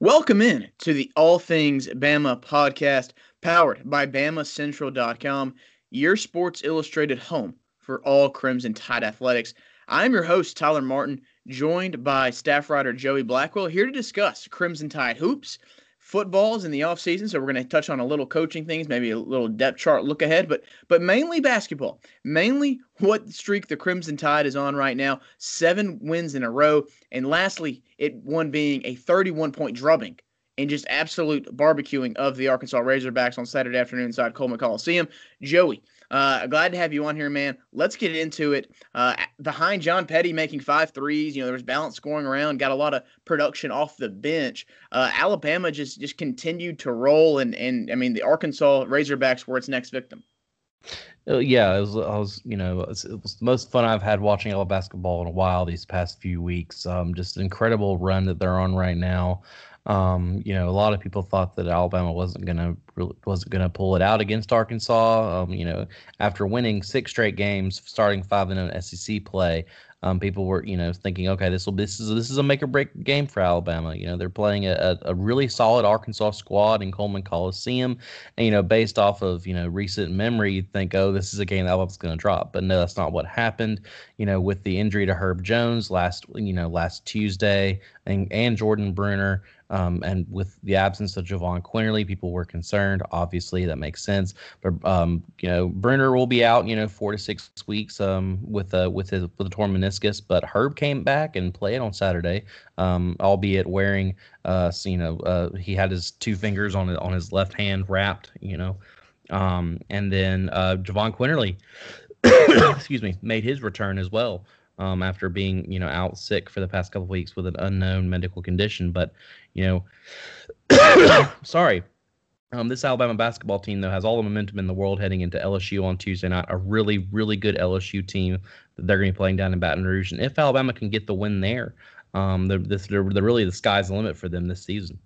Welcome in to the All Things Bama podcast, powered by BamaCentral.com, your Sports Illustrated home for all Crimson Tide athletics. I'm your host, Tyler Martin, joined by staff writer Joey Blackwell, here to discuss Crimson Tide hoops, footballs in the offseason. So we're going to touch on a little coaching things, maybe a little depth chart look ahead, but but mainly basketball. Mainly what streak the Crimson Tide is on right now. Seven wins in a row. And lastly, it one being a 31 point drubbing and just absolute barbecuing of the Arkansas Razorbacks on Saturday afternoon inside Coleman Coliseum. Joey, uh, glad to have you on here, man. Let's get into it. Uh, behind John Petty making five threes, you know, there was balance scoring around, got a lot of production off the bench. Uh, Alabama just just continued to roll, and and I mean the Arkansas Razorbacks were its next victim. Uh, yeah, it was. I was, you know, it was, it was, the most fun I've had watching Alabama basketball in a while these past few weeks. Um, just an incredible run that they're on right now. Um, you know, a lot of people thought that Alabama wasn't gonna wasn't gonna pull it out against Arkansas. Um, you know, after winning six straight games, starting five in an SEC play, um, people were you know thinking, okay, this will this is this is a make or break game for Alabama. You know, they're playing a, a really solid Arkansas squad in Coleman Coliseum, and you know, based off of you know recent memory, you think, oh, this is a game that Alabama's to drop. But no, that's not what happened. You know, with the injury to Herb Jones last you know last Tuesday, and and Jordan Bruner. Um, and with the absence of Jahvon Quinerly, people were concerned. Obviously, that makes sense. But um, you know, Bruner will be out, you know, four to six weeks um, with uh, with his with a torn meniscus. But Herb came back and played on Saturday, um, albeit wearing, uh, you know, uh, he had his two fingers on on his left hand wrapped, you know, um, and then uh, Jahvon Quinerly, excuse me, made his return as well um, after being you know out sick for the past couple weeks with an unknown medical condition. But you know, sorry. Um, this Alabama basketball team, though, has all the momentum in the world heading into LSU on Tuesday night. A really, really good LSU team that they're going to be playing down in Baton Rouge. And if Alabama can get the win there, um, they're, they're, they're really the sky's the limit for them this season.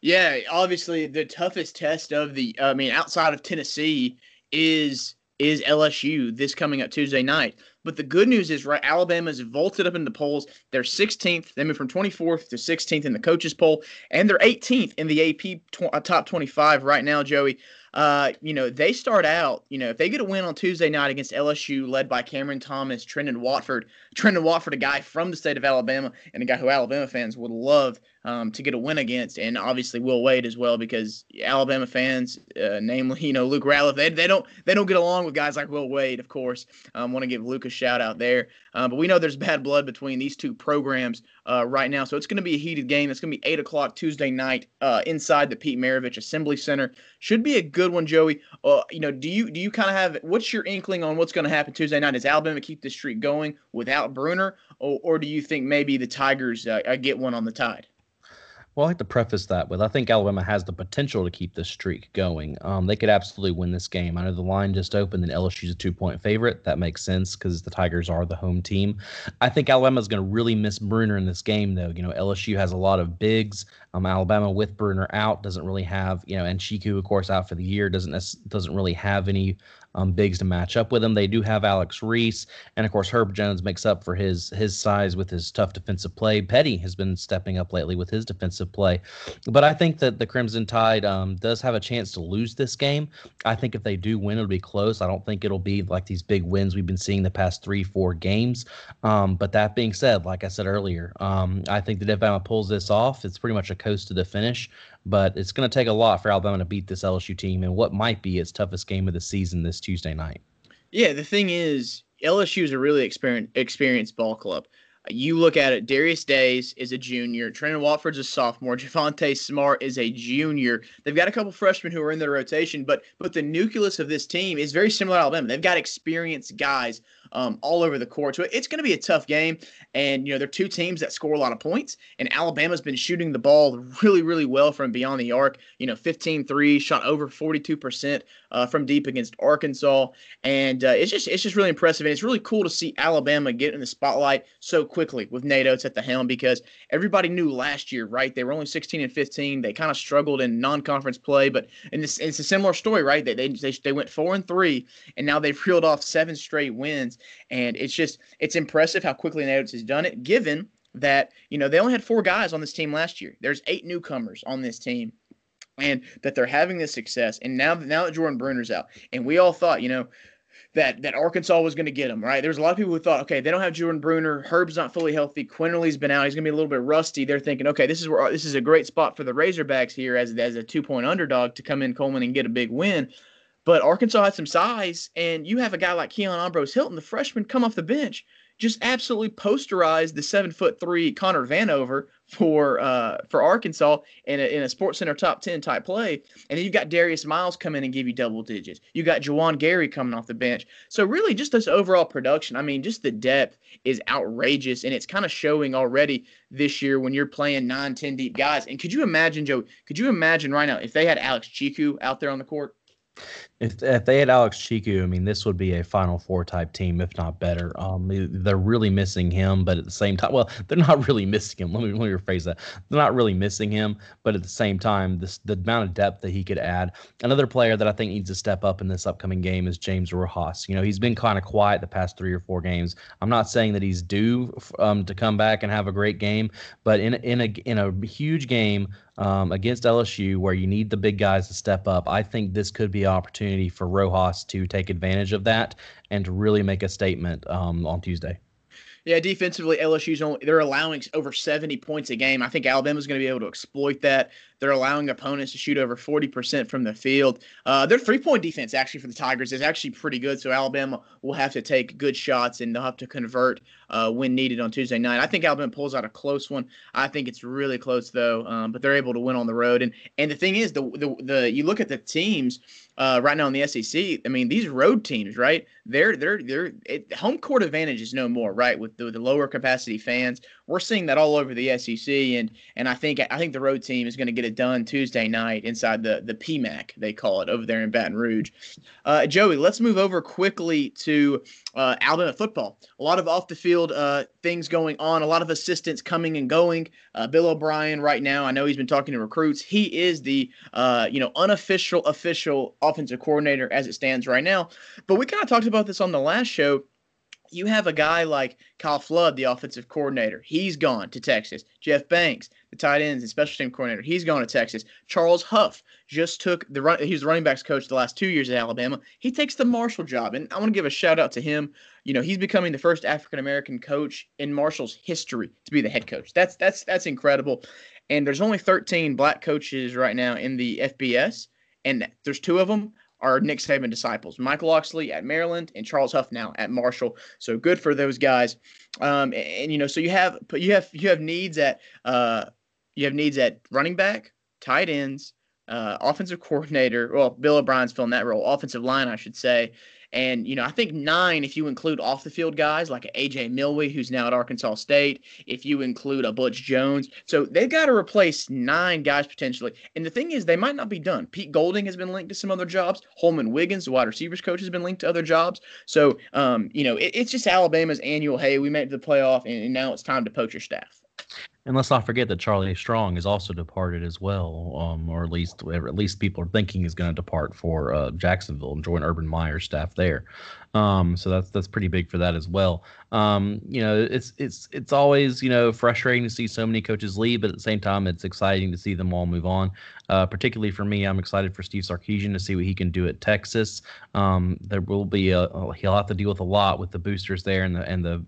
Yeah, obviously the toughest test of the, I mean, outside of Tennessee is is LSU this coming up Tuesday night. But the good news is, right, Alabama's vaulted up in the polls. They're 16th. They moved from 24th to 16th in the coaches poll, and they're 18th in the AP tw- uh, top 25 right now, Joey. Uh, you know, they start out, you know, if they get a win on Tuesday night against LSU, led by Cameron Thomas, Trendon Watford, Trendon Watford, a guy from the state of Alabama, and a guy who Alabama fans would love um, to get a win against, and obviously Will Wade as well, because Alabama fans, uh, namely you know Luke Ratliff, they, they don't they don't get along with guys like Will Wade. Of course, um, want to give Luke a shout out there, um, but we know there's bad blood between these two programs uh, right now, so it's going to be a heated game. It's going to be eight o'clock Tuesday night uh, inside the Pete Maravich Assembly Center. Should be a good one, Joey. Uh, you know, do you do you kind of have what's your inkling on what's going to happen Tuesday night? Does Alabama keep this streak going without Bruner, or, or do you think maybe the Tigers uh, get one on the Tide? Well, I like to preface that with I think Alabama has the potential to keep this streak going. Um, they could absolutely win this game. I know the line just opened and LSU's a two point favorite. That makes sense because the Tigers are the home team. I think Alabama's going to really miss Bruner in this game, though. You know, LSU has a lot of bigs. Um, Alabama with Bruner out doesn't really have, you know, and Tchikou, of course, out for the year doesn't doesn't really have any um, bigs to match up with him. They do have Alex Reese, and of course Herb Jones makes up for his his size with his tough defensive play. Petty has been stepping up lately with his defensive play, but I think that the Crimson Tide um, does have a chance to lose this game. I think if they do win, it'll be close. I don't think it'll be like these big wins we've been seeing the past three four games. Um, but that being said, like I said earlier, um, I think that if pulls this off, it's pretty much a coast to the finish but it's going to take a lot for Alabama to beat this LSU team in what might be its toughest game of the season this Tuesday night. Yeah, the thing is, LSU is a really experienced, experienced ball club. You look at it, Darius Days is a junior, Trendon Watford's a sophomore, Javonte Smart is a junior. They've got a couple freshmen who are in their rotation, but but the nucleus of this team is very similar to Alabama. They've got experienced guys um, all over the court. So it's going to be a tough game. And, you know, they're two teams that score a lot of points. And Alabama's been shooting the ball really, really well from beyond the arc. You know, 15 threes, shot over 42% uh, from deep against Arkansas. And uh, it's just it's just really impressive. And it's really cool to see Alabama get in the spotlight so quickly with Nate Oats at the helm because everybody knew last year, right? They were only 16 and 15. They kind of struggled in non-conference play, but and this, it's a similar story, right? They, they, they, they went four and three, and now they've reeled off seven straight wins. And it's just it's impressive how quickly Nate Oats has done it, given that you know they only had four guys on this team last year. There's eight newcomers on this team, and that they're having this success. And now now that Jordan Bruner's out, and we all thought, you know, that that Arkansas was going to get him, right? There's a lot of people who thought, okay, they don't have Jordan Bruner, Herb's not fully healthy, Quinerly's been out, he's going to be a little bit rusty. They're thinking, okay, this is where this is a great spot for the Razorbacks here as as a two point underdog to come in Coleman and get a big win. But Arkansas had some size, and you have a guy like Keon Ambrose Hylton, the freshman, come off the bench just absolutely posterized the seven foot three Connor Vanover for uh, for Arkansas in a, in a Sports Center top ten type play, and then you've got Darius Miles come in and give you double digits. You got Juwan Gary coming off the bench. So really, just this overall production. I mean, just the depth is outrageous, and it's kind of showing already this year when you're playing nine, 10 deep guys. And could you imagine, Joe? Could you imagine right now if they had Alex Tchikou out there on the court? If, if they had Alex Tchikou, I mean, this would be a Final Four type team, if not better. Um, they're really missing him, but at the same time, well, they're not really missing him. Let me let me rephrase that. They're not really missing him, but at the same time, this the amount of depth that he could add. Another player that I think needs to step up in this upcoming game is James Rojas. You know, he's been kind of quiet the past three or four games. I'm not saying that he's due um, to come back and have a great game, but in in a in a huge game um, against LSU where you need the big guys to step up, I think this could be an opportunity for Rojas to take advantage of that and to really make a statement um, on Tuesday. Yeah, defensively, LSU's only they're allowing over 70 points a game. I think Alabama's going to be able to exploit that. They're allowing opponents to shoot over 40% from the field. Uh, their three point defense, actually, for the Tigers is actually pretty good. So Alabama will have to take good shots and they'll have to convert uh, when needed on Tuesday night. I think Alabama pulls out a close one. I think it's really close, though, um, but they're able to win on the road. And and the thing is, the, the, the you look at the teams uh, right now in the SEC. I mean, these road teams, right? They're they're they're it, home court advantage is no more, right? With the, the lower capacity fans, we're seeing that all over the SEC, and and I think I think the road team is going to get it done Tuesday night inside the the PMAC they call it over there in Baton Rouge. Uh, Joey, let's move over quickly to uh, Alabama football. A lot of off the field uh, things going on. A lot of assistants coming and going. Uh, Bill O'Brien right now, I know he's been talking to recruits. He is the uh, you know unofficial official offensive coordinator as it stands right now. But we kind of talked about this on the last show you have a guy like Kyle Flood, the offensive coordinator. He's gone to Texas. Jeff Banks, the tight ends and special team coordinator. He's gone to Texas. Charles Huff just took the run. He was the running backs coach the last two years at Alabama. He takes the Marshall job, and I want to give a shout out to him. You know, he's becoming the first African American coach in Marshall's history to be the head coach. That's that's that's incredible. And there's only 13 black coaches right now in the FBS, and there's two of them are Nick Saban disciples. Michael Locksley at Maryland and Charles Huff now at Marshall. So good for those guys. Um, and, and, you know, so you have you have you have needs at uh, you have needs at running back, tight ends, uh, offensive coordinator. Well, Bill O'Brien's filling that role. Offensive line, I should say. And, you know, I think nine, if you include off the field guys like AJ Milwee, who's now at Arkansas State, if you include a Butch Jones. So they've got to replace nine guys potentially. And the thing is, they might not be done. Pete Golding has been linked to some other jobs. Holman Wiggins, the wide receivers coach, has been linked to other jobs. So, um, you know, it, it's just Alabama's annual, hey, we made the playoff and, and now it's time to poach your staff. And let's not forget that Charlie Strong is also departed as well, um, or at least at least people are thinking he's going to depart for uh, Jacksonville and join Urban Meyer's staff there. Um, so that's that's pretty big for that as well. Um, you know, it's it's it's always you know frustrating to see so many coaches leave, but at the same time, it's exciting to see them all move on. Uh, particularly for me, I'm excited for Steve Sarkisian to see what he can do at Texas. Um, there will be a, he'll have to deal with a lot with the boosters there and the and the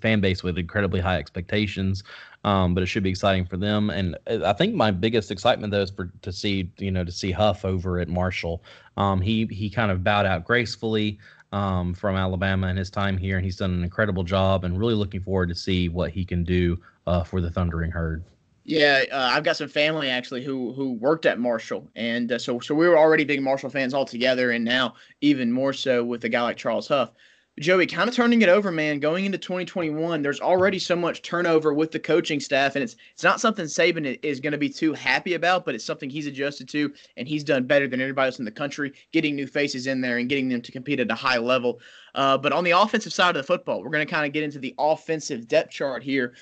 fan base with incredibly high expectations. Um, but it should be exciting for them. And I think my biggest excitement though is for to see you know to see Huff over at Marshall. Um, he he kind of bowed out gracefully um, from Alabama in his time here, and he's done an incredible job. And really looking forward to see what he can do uh, for the Thundering Herd. Yeah, uh, I've got some family actually who who worked at Marshall, and uh, so so we were already big Marshall fans all together, and now even more so with a guy like Charles Huff. Joey, kind of turning it over, man. Going into 2021, there's already so much turnover with the coaching staff, and it's it's not something Saban is going to be too happy about, but it's something he's adjusted to, and he's done better than everybody else in the country, getting new faces in there and getting them to compete at a high level. Uh, but on the offensive side of the football, we're going to kind of get into the offensive depth chart here.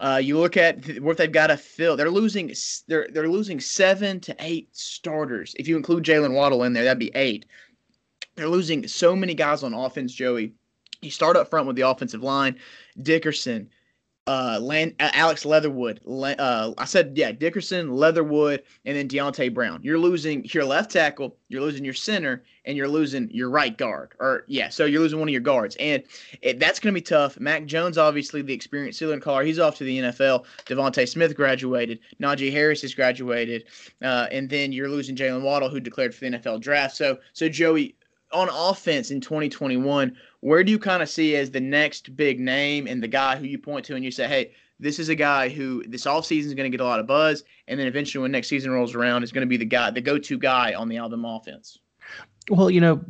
Uh, you look at what they've got to fill. They're losing. They're they're losing seven to eight starters. If you include Jalen Waddle in there, that'd be eight. They're losing so many guys on offense, Joey. You start up front with the offensive line, Dickerson, uh, Land, uh, Alex Leatherwood. Uh, I said, yeah, Dickerson, Leatherwood, and then Deonte Brown. You're losing your left tackle, you're losing your center, and you're losing your right guard. Or, yeah, so you're losing one of your guards. And it, that's going to be tough. Mac Jones, obviously, the experienced signal caller, he's off to the NFL. DeVonta Smith graduated. Najee Harris has graduated. Uh, and then you're losing Jalen Waddle, who declared for the NFL draft. So, so Joey, on offense in 2021, where do you kind of see as the next big name and the guy who you point to and you say, hey, this is a guy who this offseason is going to get a lot of buzz, and then eventually when next season rolls around, is going to be the guy, the go-to guy on the Alabama offense. Well, you know,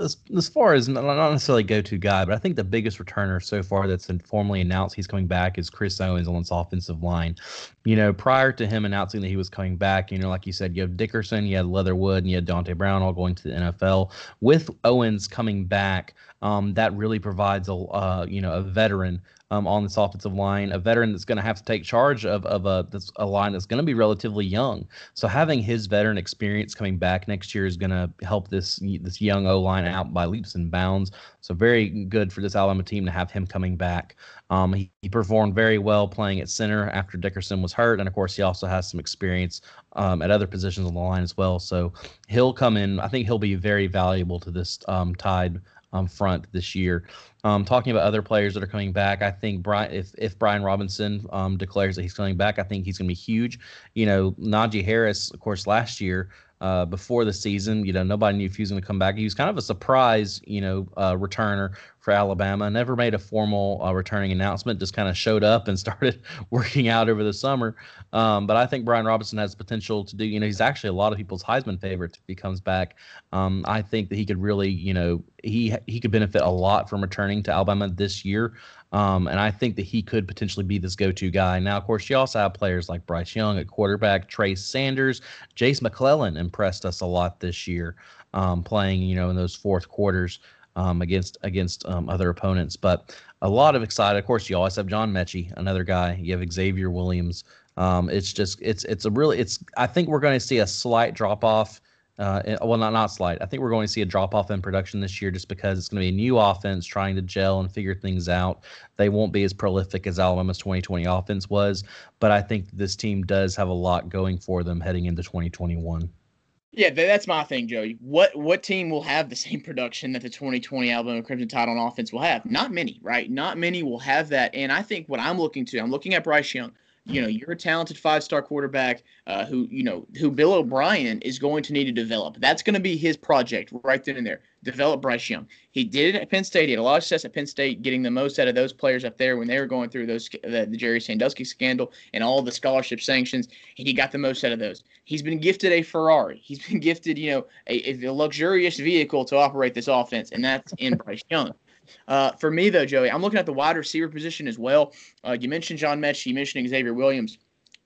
as, as far as not necessarily go-to guy, but I think the biggest returner so far that's informally announced he's coming back is Chris Owens on this offensive line. You know, prior to him announcing that he was coming back, you know, like you said, you have Dickerson, you had Leatherwood, and you had Dante Brown all going to the NFL. With Owens coming back, um, that really provides a uh, you know a veteran um, on this offensive line, a veteran that's going to have to take charge of, of a, that's a line that's going to be relatively young. So having his veteran experience coming back next year is going to help this this young O line out by leaps and bounds. So very good for this Alabama team to have him coming back. Um, he, he, performed very well playing at center after Dickerson was hurt, and of course he also has some experience um, at other positions on the line as well. So he'll come in. I think he'll be very valuable to this um, Tide um, front this year. Um, talking about other players that are coming back, I think Brian, if if Brian Robinson um, declares that he's coming back, I think he's going to be huge. You know, Najee Harris, of course, last year uh, before the season. You know, nobody knew if he was going to come back. He was kind of a surprise, you know, uh, returner for Alabama. Never made a formal uh, returning announcement. Just kind of showed up and started working out over the summer. Um, but I think Brian Robinson has potential to do. You know, he's actually a lot of people's Heisman favorite if he comes back. Um, I think that he could really, you know, he he could benefit a lot from returning to Alabama this year. Um, and I think that he could potentially be this go-to guy. Now, of course, you also have players like Bryce Young at quarterback, Trey Sanders, Jase McClellan impressed us a lot this year, um, playing you know in those fourth quarters um, against against um, other opponents. But a lot of excited. Of course, you always have John Metchie, another guy. You have Xavier Williams. Um, it's just it's it's a really it's. I think we're going to see a slight drop off uh, well, not not slight. I think we're going to see a drop off in production this year just because it's going to be a new offense trying to gel and figure things out. They won't be as prolific as Alabama's 2020 offense was, but I think this team does have a lot going for them heading into 2021. Yeah, that's my thing, Joey. What what team will have the same production that the 2020 Alabama Crimson Tide on offense will have? Not many, right? Not many will have that. And I think what I'm looking to, I'm looking at Bryce Young you know you're a talented five star quarterback uh, who you know who Bill O'Brien is going to need to develop. That's going to be his project right then and there. Develop Bryce Young. He did it at Penn State. He had a lot of success at Penn State, getting the most out of those players up there when they were going through those the, the Jerry Sandusky scandal and all the scholarship sanctions. He got the most out of those. He's been gifted a Ferrari. He's been gifted, you know, a, a luxurious vehicle to operate this offense, and that's in Bryce Young. Uh, for me, though, Joey, I'm looking at the wide receiver position as well. Uh, you mentioned John Metchie, you mentioned Xavier Williams.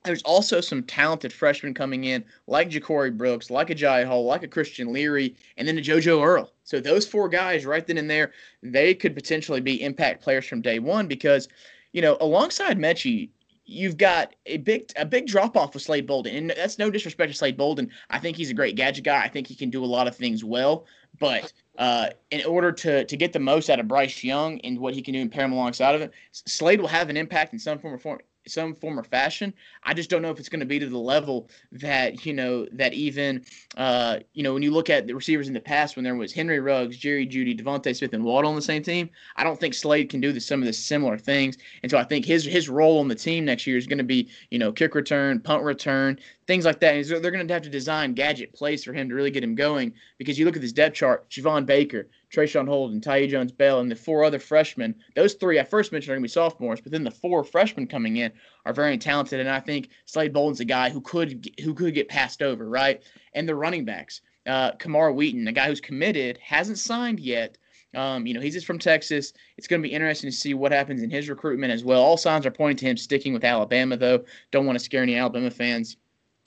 There's also some talented freshmen coming in, like Ja'Corey Brooks, like a Jai Hall, like a Christian Leary, and then a JoJo Earle. So those four guys right then and there, they could potentially be impact players from day one because, you know, alongside Metchie, you've got a big a big drop off with Slade Bolden, and that's no disrespect to Slade Bolden. I think he's a great gadget guy. I think he can do a lot of things well, but uh, in order to to get the most out of Bryce Young and what he can do and pair him alongside of it, Slade will have an impact in some form or form some form or fashion. I just don't know if it's going to be to the level that you know that even uh, you know when you look at the receivers in the past when there was Henry Ruggs, Jerry Jeudy, DeVonta Smith, and Waddle on the same team. I don't think Slade can do the, some of the similar things, and so I think his his role on the team next year is going to be you know kick return, punt return, things like that. they're going to have to design gadget plays for him to really get him going because you look at this depth chart: Javon Baker, Traeshon Holden, Tye Jones Bell, and the four other freshmen. Those three I first mentioned are going to be sophomores, but then the four freshmen coming in are very talented, and I think Slade Bolden's a guy who could who could get passed over, right? And the running backs, uh, Camar Wheaton, a guy who's committed, hasn't signed yet. Um, you know, he's just from Texas. It's going to be interesting to see what happens in his recruitment as well. All signs are pointing to him sticking with Alabama, though. Don't want to scare any Alabama fans.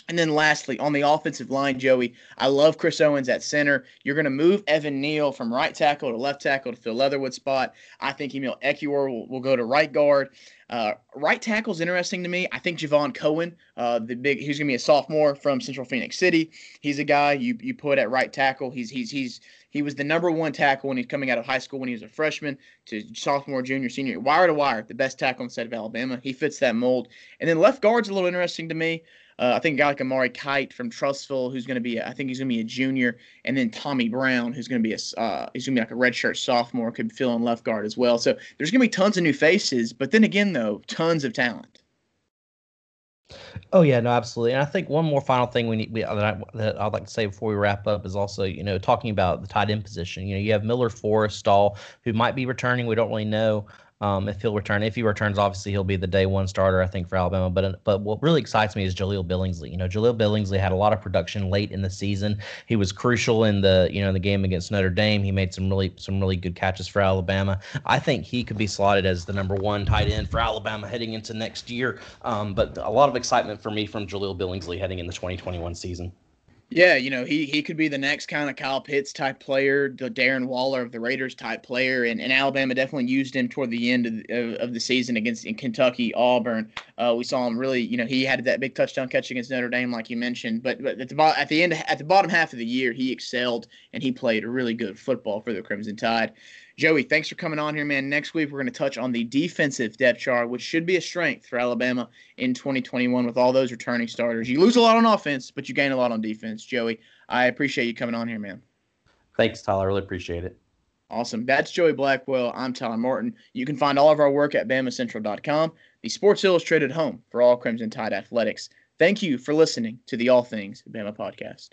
And then lastly, on the offensive line, Joey, I love Chris Owens at center. You're going to move Evan Neal from right tackle to left tackle to fill Leatherwood spot. I think Emil Ekiyor will, will go to right guard. Uh, right tackle is interesting to me. I think Javon Cohen, uh, the big, he's going to be a sophomore from Central Phoenix City. He's a guy you you put at right tackle. He's he's he's He was the number one tackle when he's coming out of high school when he was a freshman to sophomore, junior, senior, wire to wire, the best tackle in the state of Alabama. He fits that mold. And then left guard's a little interesting to me. Uh, I think a guy like Amari Kight from Trussville, who's going to be, I think he's going to be a junior, and then Tommy Brown, who's going to be a, uh, he's going to be like a redshirt sophomore, could fill in left guard as well. So there's going to be tons of new faces, but then again, though, tons of talent. Oh yeah, no, absolutely. And I think one more final thing we need we, that, I, that I'd like to say before we wrap up is also you know talking about the tight end position. You know, you have Miller Forristall who might be returning. We don't really know um, if he'll return. If he returns, obviously he'll be the day one starter, I think, for Alabama. But but what really excites me is Jahleel Billingsley. You know, Jahleel Billingsley had a lot of production late in the season. He was crucial in the you know in the game against Notre Dame. He made some really some really good catches for Alabama. I think he could be slotted as the number one tight end for Alabama heading into next year. Um, but a lot of excitement for me from Jahleel Billingsley heading in the 2021 season. Yeah, you know, he he could be the next kind of Kyle Pitts type player, the Darren Waller of the Raiders type player, and, and Alabama definitely used him toward the end of, of, of the season against in Kentucky, Auburn. Uh, we saw him really, you know, he had that big touchdown catch against Notre Dame, like you mentioned, but but at the at the end at the bottom half of the year, he excelled and he played really good football for the Crimson Tide. Joey, thanks for coming on here, man. Next week, we're going to touch on the defensive depth chart, which should be a strength for Alabama in 2021 with all those returning starters. You lose a lot on offense, but you gain a lot on defense. Joey, I appreciate you coming on here, man. Thanks, Tyler. I really appreciate it. Awesome. That's Joey Blackwell. I'm Tyler Martin. You can find all of our work at BamaCentral.com, the Sports Illustrated home for all Crimson Tide athletics. Thank you for listening to the All Things Bama podcast.